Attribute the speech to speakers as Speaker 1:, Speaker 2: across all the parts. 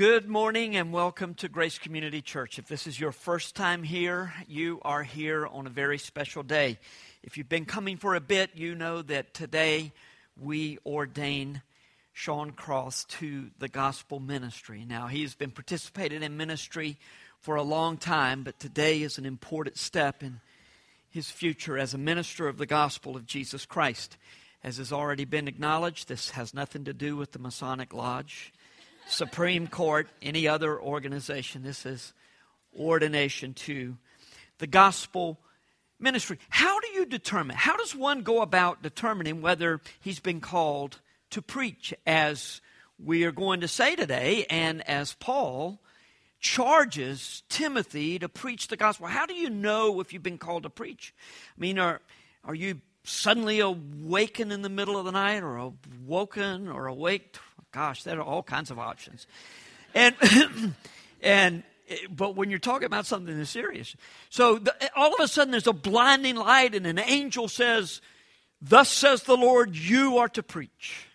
Speaker 1: Good morning and welcome to Grace Community Church. If this is your first time here, you are here on a very special day. If you've been coming for a bit, you know that today we ordain Shaun Cross to the gospel ministry. Now, he's been participating in ministry for a long time, but today is an important step in his future as a minister of the gospel of Jesus Christ. As has already been acknowledged, this has nothing to do with the Masonic Lodge. Supreme Court, any other organization. This is ordination to the gospel ministry. How do you determine? How does one go about determining whether he's been called to preach, as we are going to say today, and as Paul charges Timothy to preach the gospel? How do you know if you've been called to preach? I mean, are, are you suddenly awakened in the middle of the night, or awoken, or awake Gosh, there are all kinds of options. And, and, but when you're talking about something that's serious, so the, all of a sudden there's a blinding light, and an angel says, Thus says the Lord, you are to preach.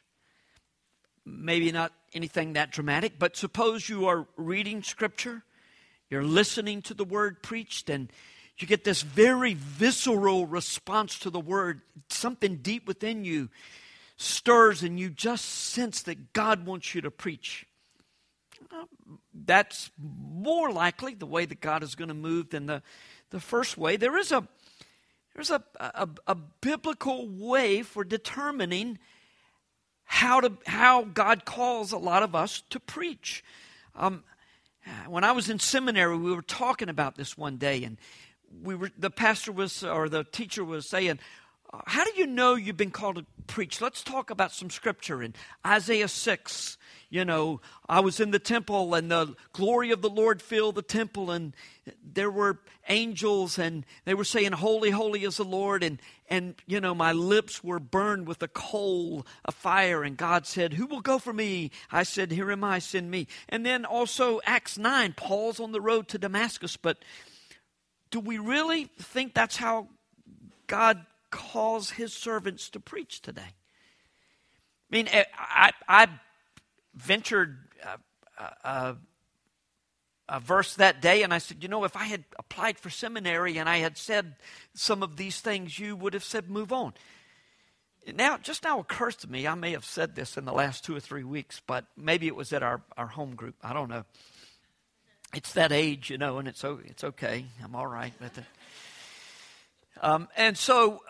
Speaker 1: Maybe not anything that dramatic, but suppose you are reading scripture, you're listening to the word preached, and you get this very visceral response to the word, something deep within you stirs and you just sense that God wants you to preach, that's more likely the way that God is going to move than the, the first way. There is a there's a, a, a biblical way for determining how to how God calls a lot of us to preach. Um, when I was in seminary, we were talking about this one day, and we were the pastor was or the teacher was saying, how do you know you've been called to preach? Let's talk about some scripture in Isaiah 6. You know, I was in the temple and the glory of the Lord filled the temple, and there were angels, and they were saying, Holy, holy is the Lord. And, and you know, my lips were burned with a coal of fire. And God said, Who will go for me? I said, Here am I, send me. And then also Acts 9, Paul's on the road to Damascus. But do we really think that's how God calls his servants to preach today. I mean, eh, I, I ventured a, a, a, verse that day and I said, you know, if I had applied for seminary and I had said some of these things, you would have said, move on. Now, just now occurs to me, I may have said this in the last two or three weeks, but maybe it was at our, our home group. I don't know. It's that age, you know, and it's, it's okay. I'm all right with it. Um, and so,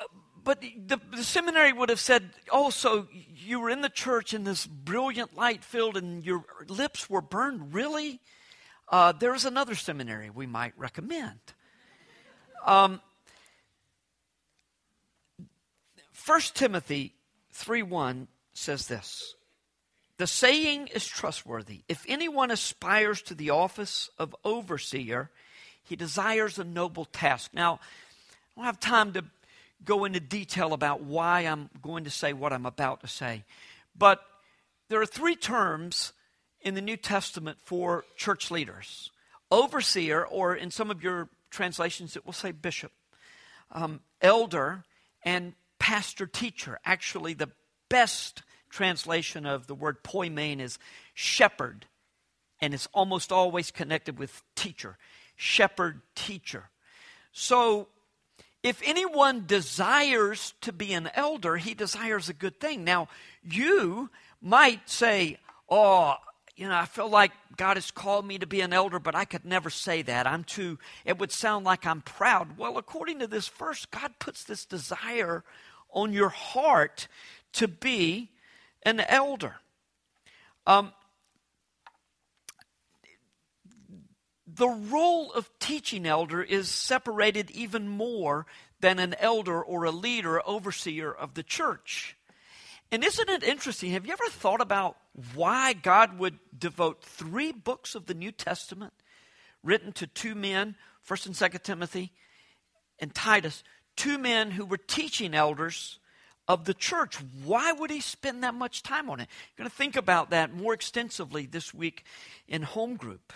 Speaker 1: but the, the, seminary would have said, oh, so you were in the church and this brilliant light filled and your lips were burned. Really? Uh, there's another seminary we might recommend. Um, 1 Timothy 3 1 says this The saying is trustworthy. If anyone aspires to the office of overseer, he desires a noble task. Now, I don't have time to go into detail about why I'm going to say what I'm about to say. But there are three terms in the New Testament for church leaders overseer, or in some of your translations, it will say bishop, um, elder, and pastor teacher. Actually, the best translation of the word poimen is shepherd, and it's almost always connected with teacher. Shepherd, teacher. So if anyone desires to be an elder, he desires a good thing. Now, you might say, Oh, you know, I feel like God has called me to be an elder, but I could never say that. I'm too, it would sound like I'm proud. Well, according to this verse, God puts this desire on your heart to be an elder. Um, the role of teaching elder is separated even more than an elder or a leader, overseer of the church. And isn't it interesting? Have you ever thought about why God would devote three books of the New Testament written to two men, 1st and 2nd Timothy and Titus, two men who were teaching elders of the church? Why would he spend that much time on it? You're going to think about that more extensively this week in home group.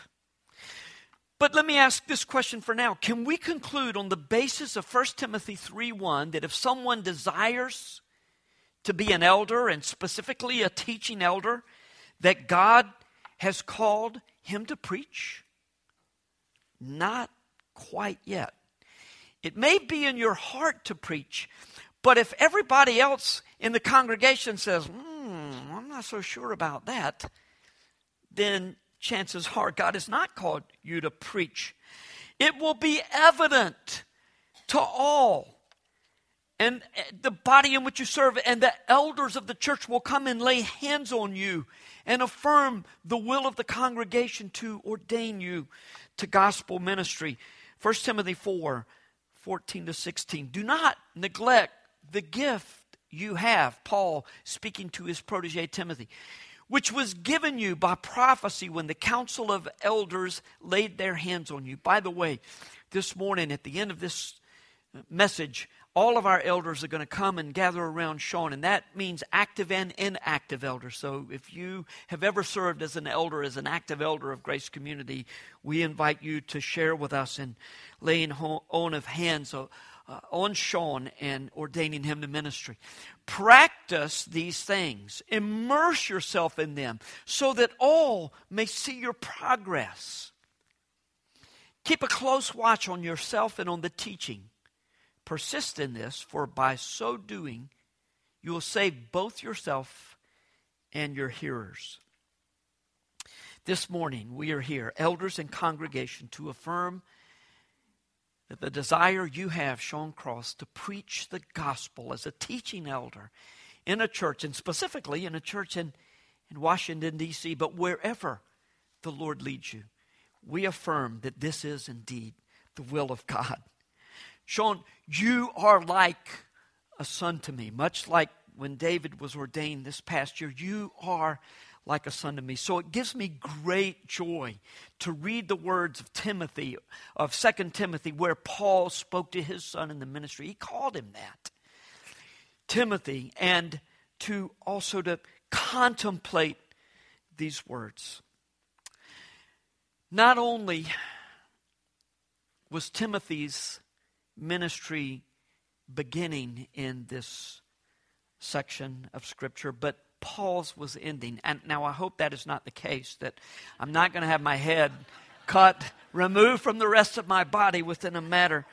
Speaker 1: But let me ask this question for now. Can we conclude on the basis of 1 Timothy 3:1 that if someone desires to be an elder and specifically a teaching elder that God has called him to preach? Not quite yet. It may be in your heart to preach, but if everybody else in the congregation says, hmm, I'm not so sure about that, then chances are God has not called you to preach. It will be evident to all. And eh, the body in which you serve and the elders of the church will come and lay hands on you and affirm the will of the congregation to ordain you to gospel ministry. 1 Timothy 4 14 to 16. Do not neglect the gift you have, Paul speaking to his protege Timothy, which was given you by prophecy when the council of elders laid their hands on you. By the way, this morning at the end of this message, all of our elders are going to come and gather around Shaun, and that means active and inactive elders. So if you have ever served as an elder, as an active elder of Grace Community, we invite you to share with us in laying on of hands uh, on Shaun and ordaining him to ministry. Practice these things, immerse yourself in them so that all may see your progress. Keep a close watch on yourself and on the teaching Persist in this, for by so doing, you will save both yourself and your hearers. This morning, we are here, elders and congregation, to affirm that the desire you have, Shaun Cross, to preach the gospel as a teaching elder in a church, and specifically in a church in, in Washington, D.C., but wherever the Lord leads you, we affirm that this is indeed the will of God. Shaun, you are like a son to me, much like when David was ordained this past year. You are like a son to me. So it gives me great joy to read the words of Timothy, of Second Timothy, where Paul spoke to his son in the ministry. He called him that. Timothy, and to also to contemplate these words. Not only was Timothy's ministry beginning in this section of Scripture, but Paul's was ending. And now I hope that is not the case, that I'm not going to have my head cut, removed from the rest of my body within a matter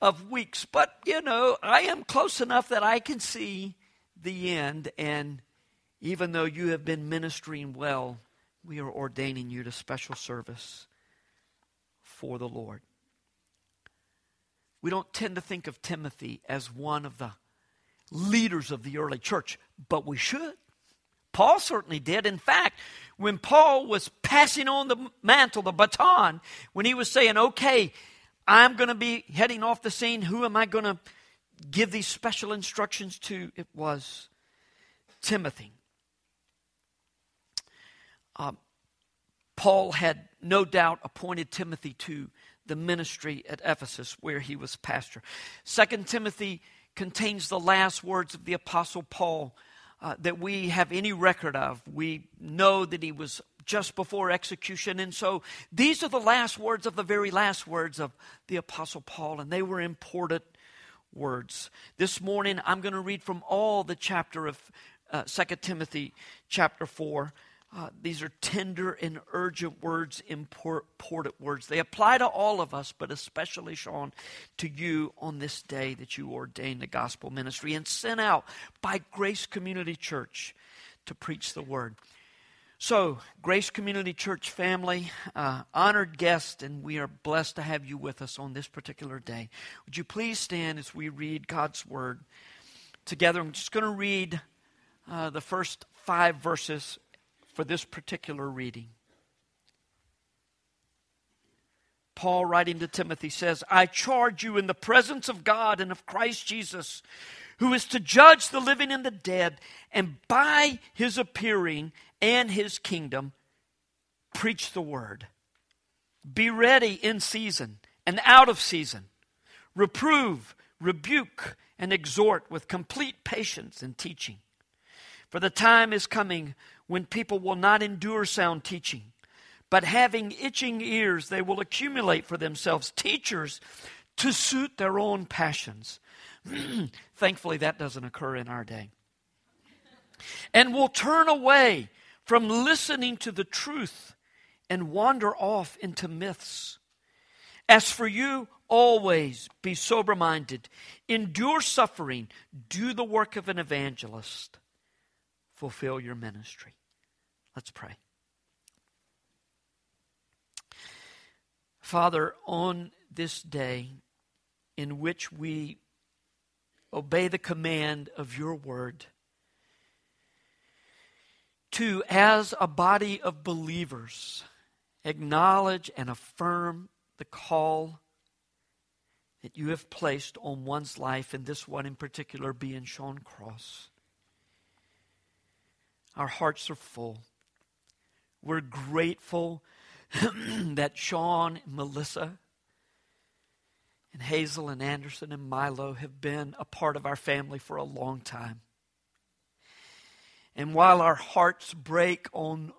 Speaker 1: of weeks. But, you know, I am close enough that I can see the end. And even though you have been ministering well, we are ordaining you to special service for the Lord we don't tend to think of Timothy as one of the leaders of the early church, but we should. Paul certainly did. In fact, when Paul was passing on the mantle, the baton, when he was saying, okay, I'm going to be heading off the scene, who am I going to give these special instructions to? It was Timothy. Um, Paul had no doubt appointed Timothy to the ministry at Ephesus where he was pastor. Second Timothy contains the last words of the apostle Paul uh, that we have any record of. We know that he was just before execution and so these are the last words of the very last words of the apostle Paul and they were important words. This morning I'm going to read from all the chapter of uh, 2 Timothy chapter 4 uh, these are tender and urgent words, important words. They apply to all of us, but especially, Shaun, to you on this day that you ordained the gospel ministry and sent out by Grace Community Church to preach the word. So, Grace Community Church family, uh, honored guest, and we are blessed to have you with us on this particular day. Would you please stand as we read God's word together? I'm just going to read uh, the first five verses for this particular reading. Paul, writing to Timothy, says, I charge you in the presence of God and of Christ Jesus, who is to judge the living and the dead, and by his appearing and his kingdom, preach the word. Be ready in season and out of season. Reprove, rebuke, and exhort with complete patience and teaching. For the time is coming when people will not endure sound teaching, but having itching ears, they will accumulate for themselves teachers to suit their own passions. Thankfully, that doesn't occur in our day. And will turn away from listening to the truth and wander off into myths. As for you, always be sober minded, endure suffering, do the work of an evangelist, fulfill your ministry. Let's pray. Father, on this day in which we obey the command of your word, to, as a body of believers, acknowledge and affirm the call that you have placed on one's life, and this one in particular being Shaun Cross. Our hearts are full. We're grateful that Shaun, Melissa, and Hazel and Anderson and Milo have been a part of our family for a long time. And while our hearts break on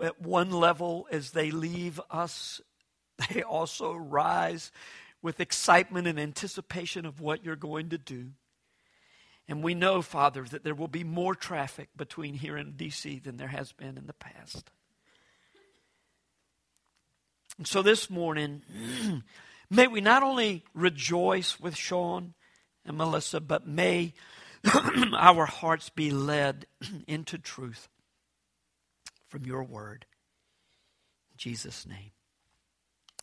Speaker 1: at one level as they leave us, they also rise with excitement and anticipation of what you're going to do. And we know, Father, that there will be more traffic between here and D.C. than there has been in the past. And so this morning, may we not only rejoice with Shaun and Melissa, but may our hearts be led into truth from your word. In Jesus' name.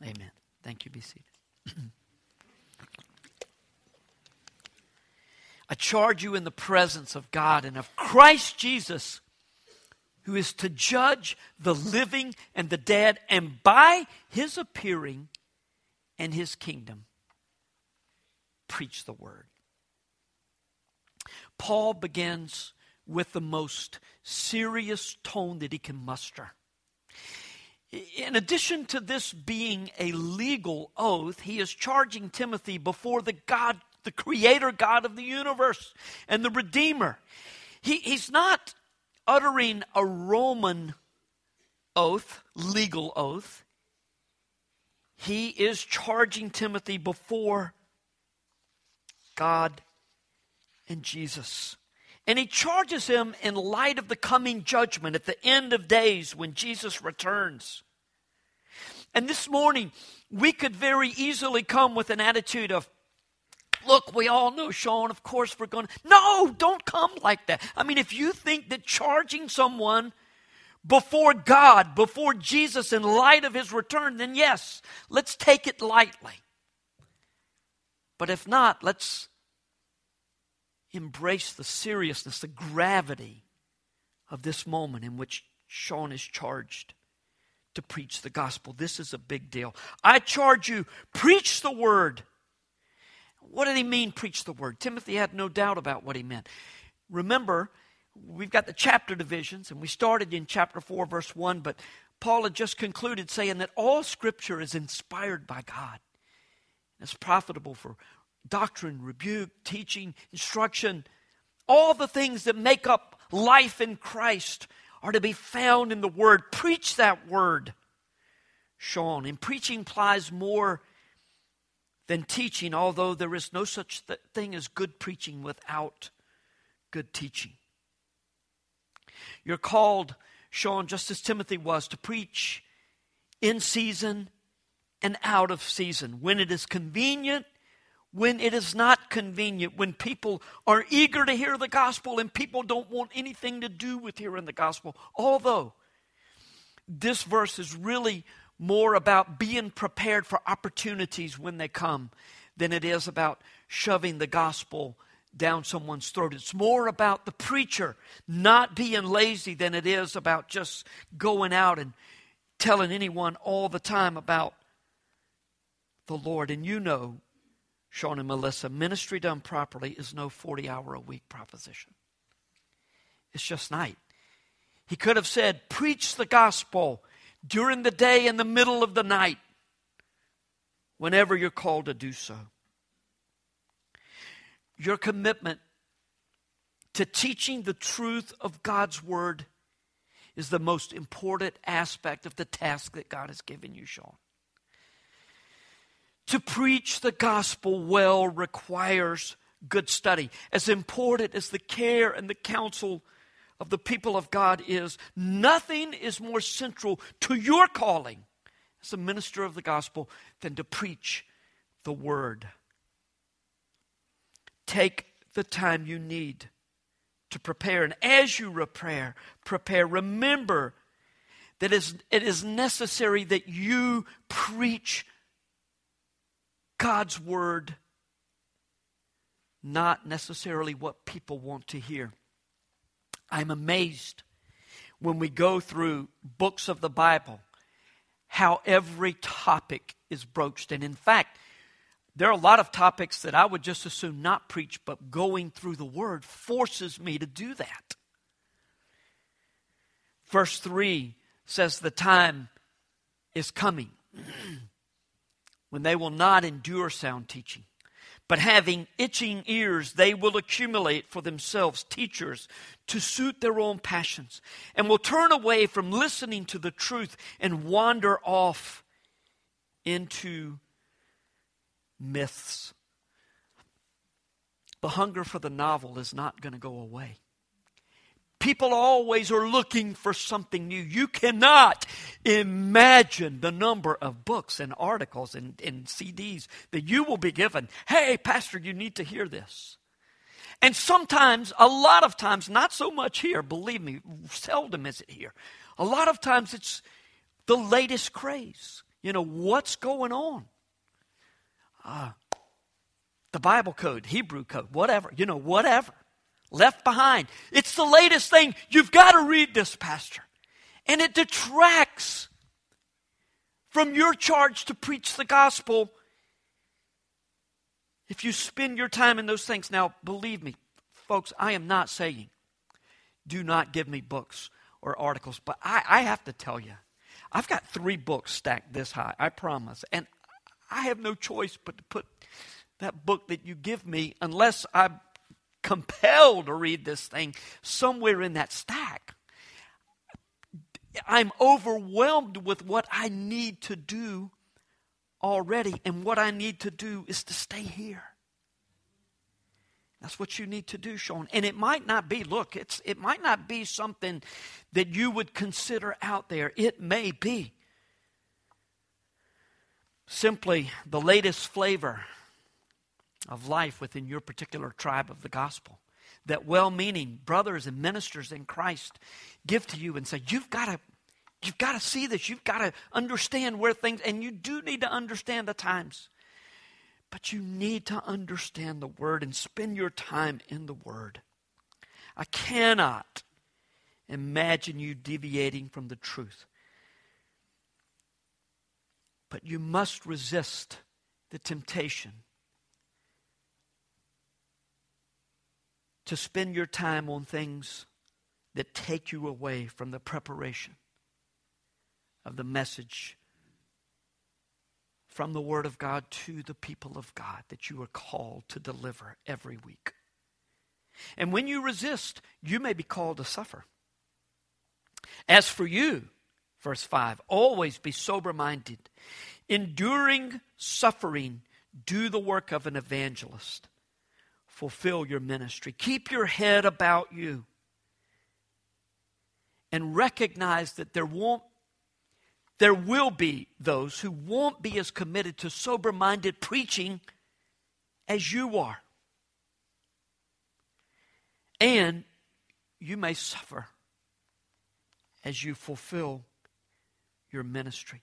Speaker 1: Amen. Thank you. Be seated. I charge you in the presence of God and of Christ Jesus, who is to judge the living and the dead, and by his appearing and his kingdom, preach the word. Paul begins with the most serious tone that he can muster. In addition to this being a legal oath, he is charging Timothy before the God, the creator God of the universe and the Redeemer. He, he's not uttering a Roman oath, legal oath. He is charging Timothy before God and Jesus. And he charges him in light of the coming judgment at the end of days when Jesus returns. And this morning, we could very easily come with an attitude of, Look, we all know, Shaun, of course we're going to. No, don't come like that. I mean, if you think that charging someone before God, before Jesus, in light of his return, then yes, let's take it lightly. But if not, let's embrace the seriousness, the gravity of this moment in which Shaun is charged to preach the gospel. This is a big deal. I charge you, preach the word. What did he mean, preach the word? Timothy had no doubt about what he meant. Remember, we've got the chapter divisions, and we started in chapter 4, verse 1, but Paul had just concluded saying that all scripture is inspired by God. It's profitable for doctrine, rebuke, teaching, instruction, all the things that make up life in Christ are to be found in the Word. Preach that Word, Shaun. And preaching implies more than teaching, although there is no such th- thing as good preaching without good teaching. You're called, Shaun, just as Timothy was, to preach in season and out of season, when it is convenient when it is not convenient, when people are eager to hear the gospel and people don't want anything to do with hearing the gospel. Although this verse is really more about being prepared for opportunities when they come than it is about shoving the gospel down someone's throat. It's more about the preacher not being lazy than it is about just going out and telling anyone all the time about the Lord. And you know Shaun and Melissa, ministry done properly is no 40 hour a week proposition. It's just night. He could have said, Preach the gospel during the day in the middle of the night, whenever you're called to do so. Your commitment to teaching the truth of God's word is the most important aspect of the task that God has given you, Shaun. To preach the gospel well requires good study. As important as the care and the counsel of the people of God is nothing is more central to your calling as a minister of the gospel than to preach the word. Take the time you need to prepare. And as you prepare, prepare, remember that it is necessary that you preach God's word, not necessarily what people want to hear. I'm amazed when we go through books of the Bible how every topic is broached. And in fact, there are a lot of topics that I would just as soon not preach, but going through the Word forces me to do that. Verse 3 says, The time is coming when they will not endure sound teaching but having itching ears, they will accumulate for themselves teachers to suit their own passions, and will turn away from listening to the truth and wander off into myths. The hunger for the novel is not going to go away. People always are looking for something new. You cannot imagine the number of books and articles and, and CDs that you will be given. Hey, Pastor, you need to hear this. And sometimes, a lot of times, not so much here, believe me, seldom is it here. A lot of times it's the latest craze. You know, what's going on? Uh, the Bible code, Hebrew code, whatever, you know, whatever left behind. It's the latest thing. You've got to read this, Pastor. And it detracts from your charge to preach the gospel if you spend your time in those things. Now, believe me, folks, I am not saying do not give me books or articles, but I, I have to tell you, I've got three books stacked this high, I promise. And I have no choice but to put that book that you give me unless I compelled to read this thing somewhere in that stack. I'm overwhelmed with what I need to do already, and what I need to do is to stay here. That's what you need to do, Shaun. And it might not be, look, it's, it might not be something that you would consider out there. It may be simply the latest flavor of life within your particular tribe of the gospel that well meaning brothers and ministers in Christ give to you and say, You've got to. You've got to see this. You've got to understand where things, and you do need to understand the times. But you need to understand the Word and spend your time in the Word. I cannot imagine you deviating from the truth. But you must resist the temptation to spend your time on things that take you away from the preparation of the message from the Word of God to the people of God that you are called to deliver every week. And when you resist, you may be called to suffer. As for you, verse 5, always be sober minded, enduring suffering, do the work of an evangelist fulfill your ministry. Keep your head about you. And recognize that there won't there will be those who won't be as committed to sober minded preaching as you are. And you may suffer as you fulfill your ministry.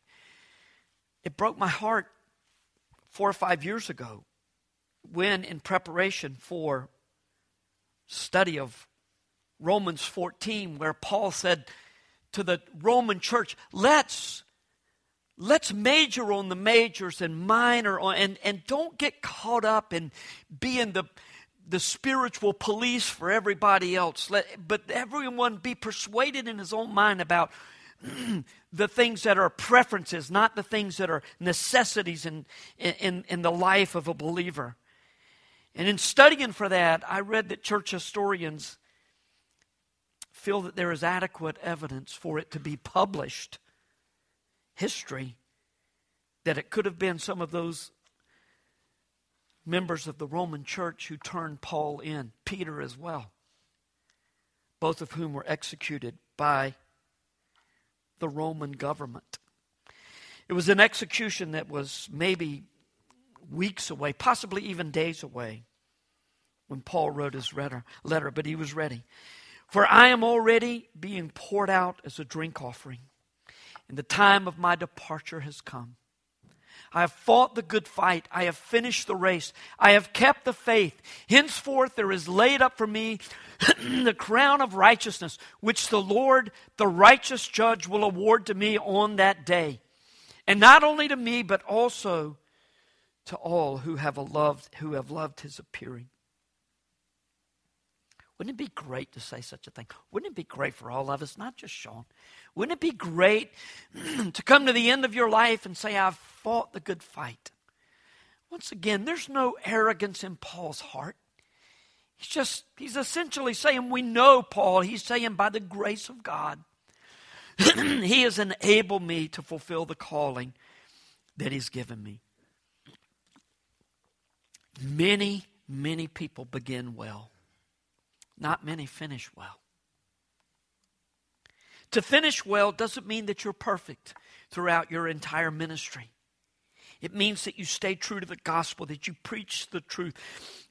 Speaker 1: It broke my heart four or five years ago when in preparation for study of Romans 14 where Paul said to the Roman church, let's let's major on the majors and minor on and, and don't get caught up in being the the spiritual police for everybody else. Let, but everyone be persuaded in his own mind about the things that are preferences, not the things that are necessities in, in, in the life of a believer. And in studying for that, I read that church historians feel that there is adequate evidence for it to be published history that it could have been some of those members of the Roman church who turned Paul in, Peter as well. both of whom were executed by the Roman government. It was an execution that was maybe weeks away, possibly even days away, when Paul wrote his letter, but he was ready. For I am already being poured out as a drink offering, and the time of my departure has come. I have fought the good fight. I have finished the race. I have kept the faith. Henceforth, there is laid up for me the crown of righteousness, which the Lord, the righteous judge, will award to me on that day. And not only to me, but also to all who have loved, who have loved his appearing. Wouldn't it be great to say such a thing? Wouldn't it be great for all of us, not just Shaun? Wouldn't it be great to come to the end of your life and say, I've fought the good fight? Once again, there's no arrogance in Paul's heart. He's just, he's essentially saying, We know Paul. He's saying, By the grace of God, he has enabled me to fulfill the calling that he's given me. Many, many people begin well, not many finish well. To finish well doesn't mean that you're perfect throughout your entire ministry. It means that you stay true to the gospel, that you preach the truth,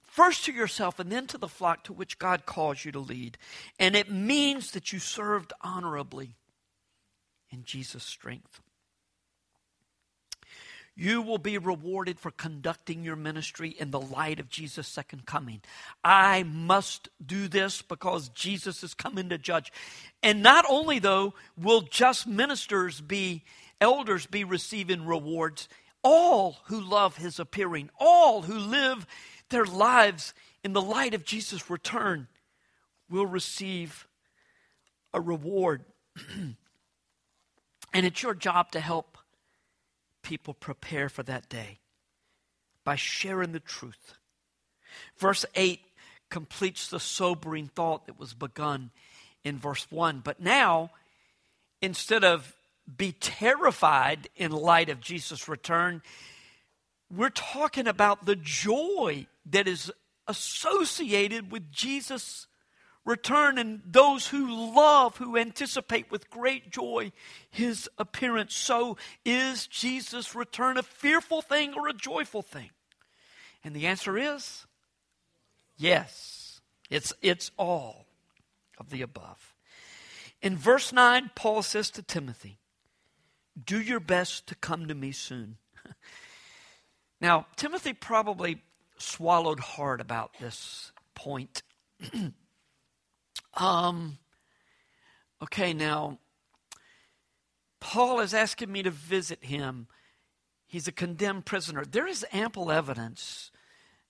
Speaker 1: first to yourself and then to the flock to which God calls you to lead. And it means that you served honorably in Jesus' strength. You will be rewarded for conducting your ministry in the light of Jesus' second coming. I must do this because Jesus is coming to judge. And not only, though, will just ministers be, elders be receiving rewards, all who love his appearing, all who live their lives in the light of Jesus' return will receive a reward. and it's your job to help people prepare for that day by sharing the truth. Verse 8 completes the sobering thought that was begun in verse 1. But now, instead of be terrified in light of Jesus' return, we're talking about the joy that is associated with Jesus' return and those who love, who anticipate with great joy his appearance. So, is Jesus' return a fearful thing or a joyful thing? And the answer is yes. It's, it's all of the above. In verse 9, Paul says to Timothy, Do your best to come to me soon. now, Timothy probably swallowed hard about this point. um, okay, now, Paul is asking me to visit him. He's a condemned prisoner. There is ample evidence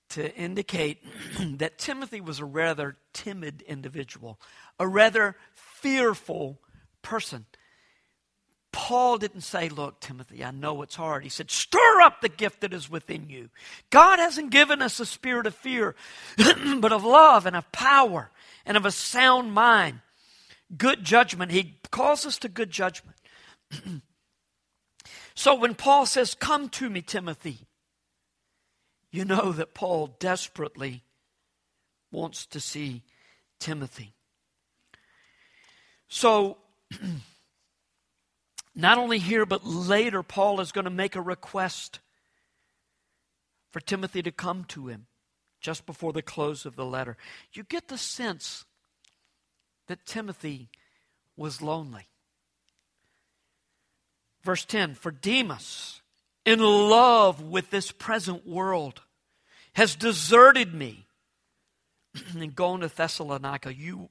Speaker 1: to indicate that Timothy was a rather timid individual, a rather fearful person. Paul didn't say, Look, Timothy, I know it's hard. He said, Stir up the gift that is within you. God hasn't given us a spirit of fear, but of love and of power and of a sound mind. Good judgment. He calls us to good judgment. so when Paul says, Come to me, Timothy, you know that Paul desperately wants to see Timothy. So, Not only here, but later, Paul is going to make a request for Timothy to come to him just before the close of the letter. You get the sense that Timothy was lonely. Verse 10 For Demas, in love with this present world, has deserted me and gone to Thessalonica. You,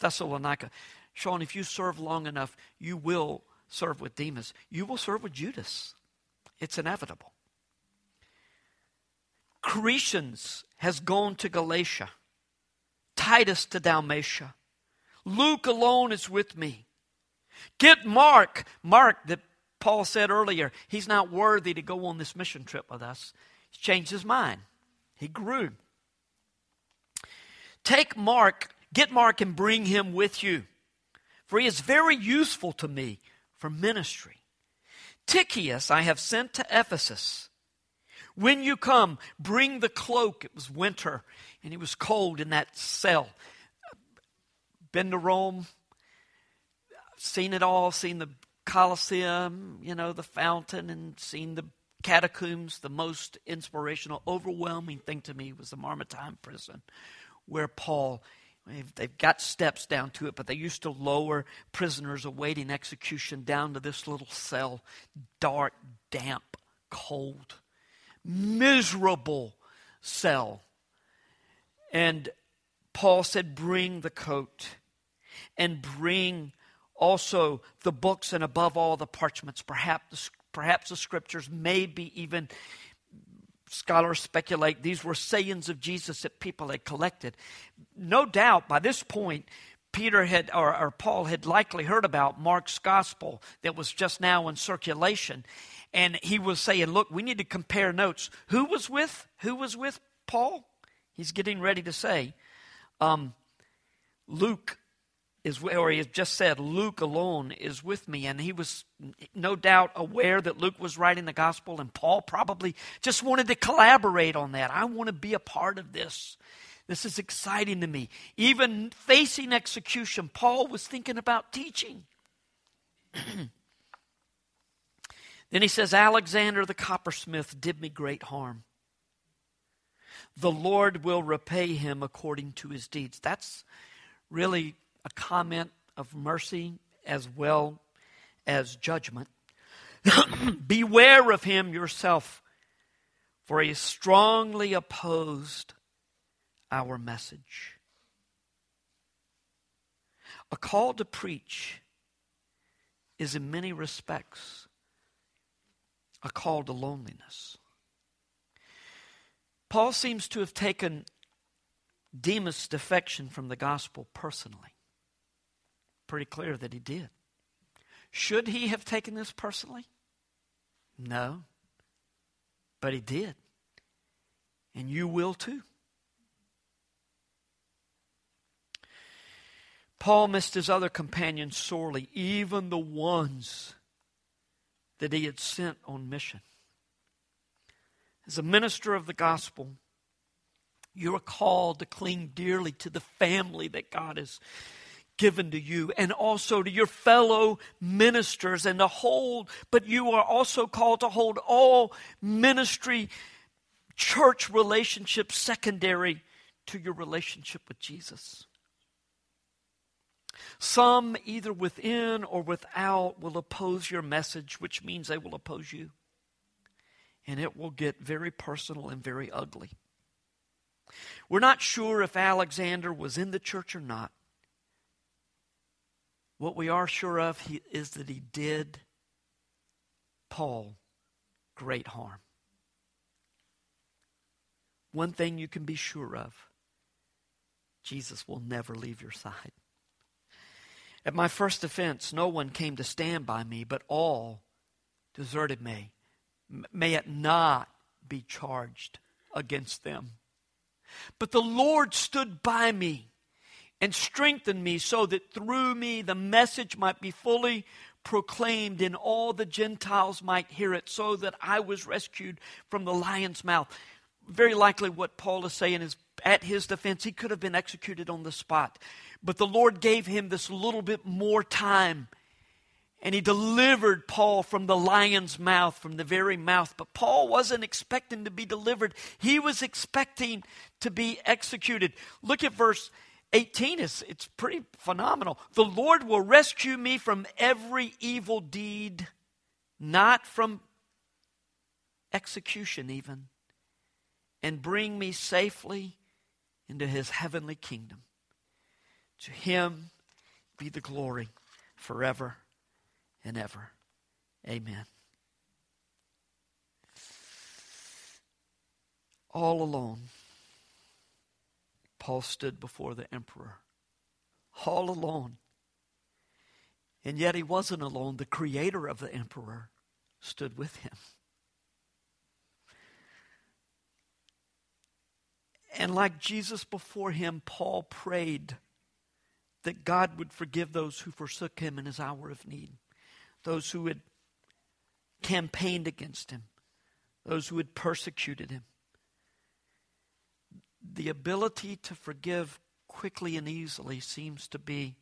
Speaker 1: Thessalonica. Shaun, if you serve long enough, you will serve with Demas, you will serve with Judas. It's inevitable. Crescens has gone to Galatia, Titus to Dalmatia. Luke alone is with me. Get Mark. Mark, that Paul said earlier, he's not worthy to go on this mission trip with us. He's changed his mind. He grew. Take Mark, get Mark and bring him with you, for he is very useful to me for ministry. Tychicus I have sent to Ephesus. When you come, bring the cloak. It was winter and he was cold in that cell. been to Rome, seen it all, seen the Colosseum, you know, the fountain, and seen the catacombs. The most inspirational, overwhelming thing to me was the Mamertine prison, where Paul, they've got steps down to it, but they used to lower prisoners awaiting execution down to this little cell, dark, damp, cold, miserable cell. And Paul said, Bring the coat and bring also the books and above all the parchments, perhaps the, perhaps the scriptures, maybe even scholars speculate these were sayings of Jesus that people had collected. No doubt by this point, Peter had, or, or, Paul had likely heard about Mark's gospel that was just now in circulation. And he was saying, look, we need to compare notes. Who was with, who was with Paul? He's getting ready to say, um, Luke is, or he has just said, Luke alone is with me. And he was no doubt aware that Luke was writing the gospel, and Paul probably just wanted to collaborate on that. I want to be a part of this. This is exciting to me. Even facing execution, Paul was thinking about teaching. then he says, Alexander the coppersmith did me great harm. The Lord will repay him according to his deeds. That's really a comment of mercy as well as judgment. Beware of him yourself, for he strongly opposed our message. A call to preach is, in many respects, a call to loneliness. Paul seems to have taken Demas' defection from the gospel personally pretty clear that he did. Should he have taken this personally? No. But he did. And you will too. Paul missed his other companions sorely, even the ones that he had sent on mission. As a minister of the gospel, you are called to cling dearly to the family that God has given to you and also to your fellow ministers and to hold, but you are also called to hold all ministry, church relationships secondary to your relationship with Jesus. Some, either within or without, will oppose your message, which means they will oppose you. And it will get very personal and very ugly. We're not sure if Alexander was in the church or not. What we are sure of he, is that he did Paul great harm. One thing you can be sure of Jesus will never leave your side. At my first offense, no one came to stand by me, but all deserted me. May it not be charged against them. But the Lord stood by me and strengthen me so that through me the message might be fully proclaimed and all the Gentiles might hear it, so that I was rescued from the lion's mouth. Very likely, what Paul is saying is at his defense, he could have been executed on the spot. But the Lord gave him this little bit more time. And he delivered Paul from the lion's mouth, from the very mouth. But Paul wasn't expecting to be delivered, he was expecting to be executed. Look at verse 18 is it's pretty phenomenal. The Lord will rescue me from every evil deed, not from execution even, and bring me safely into his heavenly kingdom. To him be the glory forever and ever. Amen. All alone. Paul stood before the emperor, all alone. And yet he wasn't alone. The creator of the emperor stood with him. And like Jesus before him, Paul prayed that God would forgive those who forsook him in his hour of need, those who had campaigned against him, those who had persecuted him the ability to forgive quickly and easily seems to be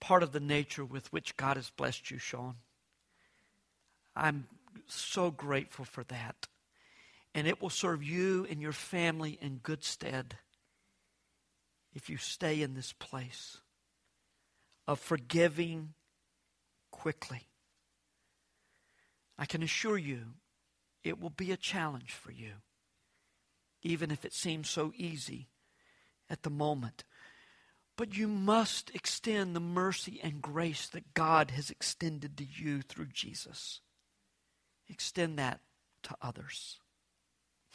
Speaker 1: part of the nature with which God has blessed you, Shaun. I'm so grateful for that. And it will serve you and your family in good stead if you stay in this place of forgiving quickly. I can assure you it will be a challenge for you, even if it seems so easy at the moment. But you must extend the mercy and grace that God has extended to you through Jesus. Extend that to others.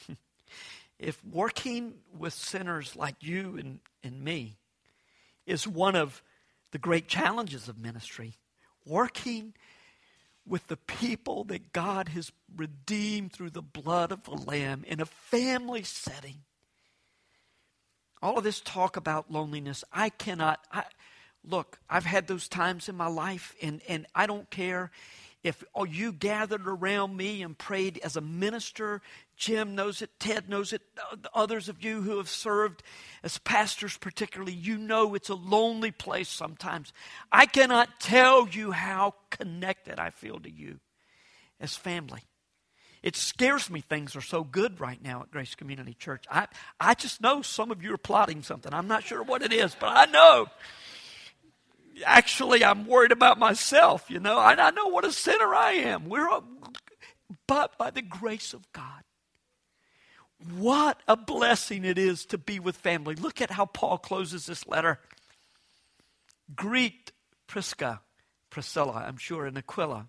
Speaker 1: if working with sinners like you and, and me is one of the great challenges of ministry, working with the people that God has redeemed through the blood of the Lamb in a family setting. All of this talk about loneliness, I cannot. I, look, I've had those times in my life, and, and I don't care if oh, you gathered around me and prayed as a minister, Jim knows it, Ted knows it, uh, others of you who have served as pastors, particularly, you know it's a lonely place sometimes. I cannot tell you how connected I feel to you as family. It scares me things are so good right now at Grace Community Church. I, I just know some of you are plotting something. I'm not sure what it is, but I know actually I'm worried about myself, you know. I, I know what a sinner I am. We're but by the grace of God. What a blessing it is to be with family. Look at how Paul closes this letter. Greet Prisca, Priscilla, I'm sure, and Aquila,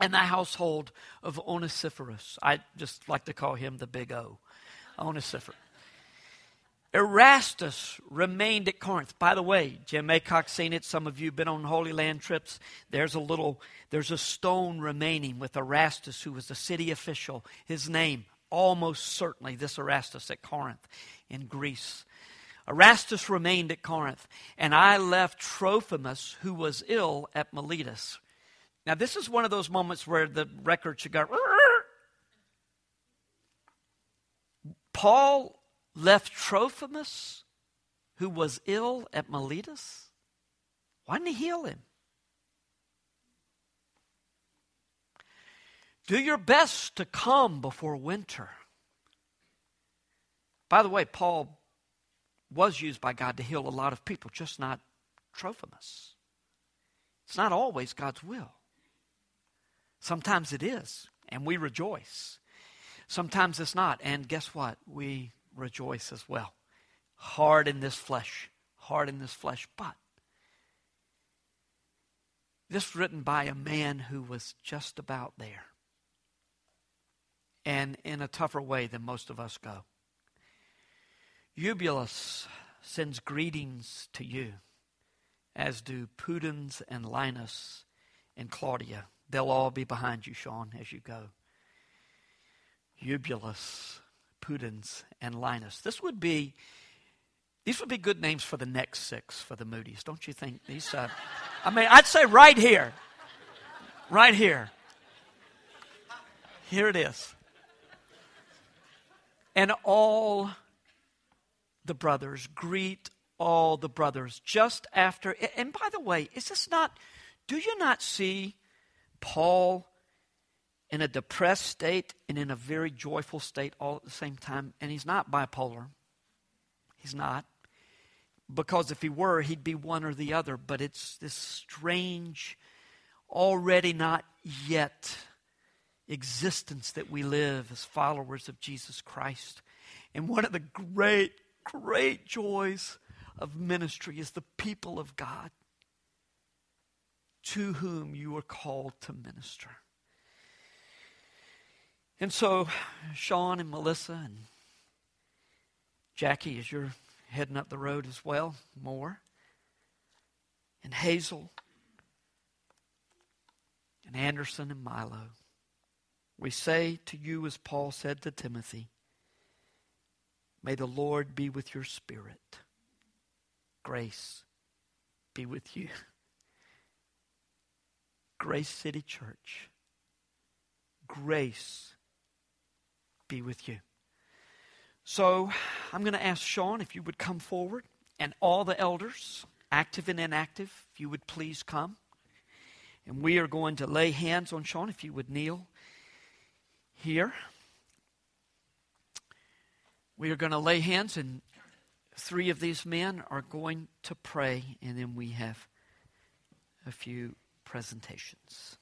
Speaker 1: and the household of Onesiphorus. I just like to call him the big O, Onesiphorus. Erastus remained at Corinth. By the way, Jim Aycock's seen it. Some of you have been on Holy Land trips. There's a little, there's a stone remaining with Erastus, who was a city official. His name, almost certainly this Erastus at Corinth in Greece. Erastus remained at Corinth, and I left Trophimus, who was ill at Miletus. Now, this is one of those moments where the record should go. Paul left Trophimus, who was ill at Miletus? Why didn't he heal him? Do your best to come before winter. By the way, Paul was used by God to heal a lot of people, just not Trophimus. It's not always God's will. Sometimes it is, and we rejoice. Sometimes it's not, and guess what? We rejoice as well. Hard in this flesh, hard in this flesh, but this written by a man who was just about there and in a tougher way than most of us go. Eubulus sends greetings to you, as do Pudens and Linus and Claudia. They'll all be behind you, Shaun, as you go. Eubulus Pudens, and Linus. This would be these would be good names for the next six for the Moody's, don't you think? These, uh, I mean, I'd say right here, right here. Here it is. And all the brothers greet all the brothers just after. And by the way, is this not? Do you not see Paul in a depressed state and in a very joyful state all at the same time. And he's not bipolar. He's not. Because if he were, he'd be one or the other. But it's this strange, already not yet existence that we live as followers of Jesus Christ. And one of the great, great joys of ministry is the people of God to whom you are called to minister. And so, Shaun and Melissa and Jackie, as you're heading up the road as well, more, and Hazel, and Anderson and Milo, we say to you, as Paul said to Timothy, May the Lord be with your spirit. Grace be with you. Grace City Church. Grace be with you. So I'm going to ask Shaun if you would come forward, and all the elders, active and inactive, if you would please come. And we are going to lay hands on Shaun, if you would kneel here. We are going to lay hands, and three of these men are going to pray, and then we have a few presentations.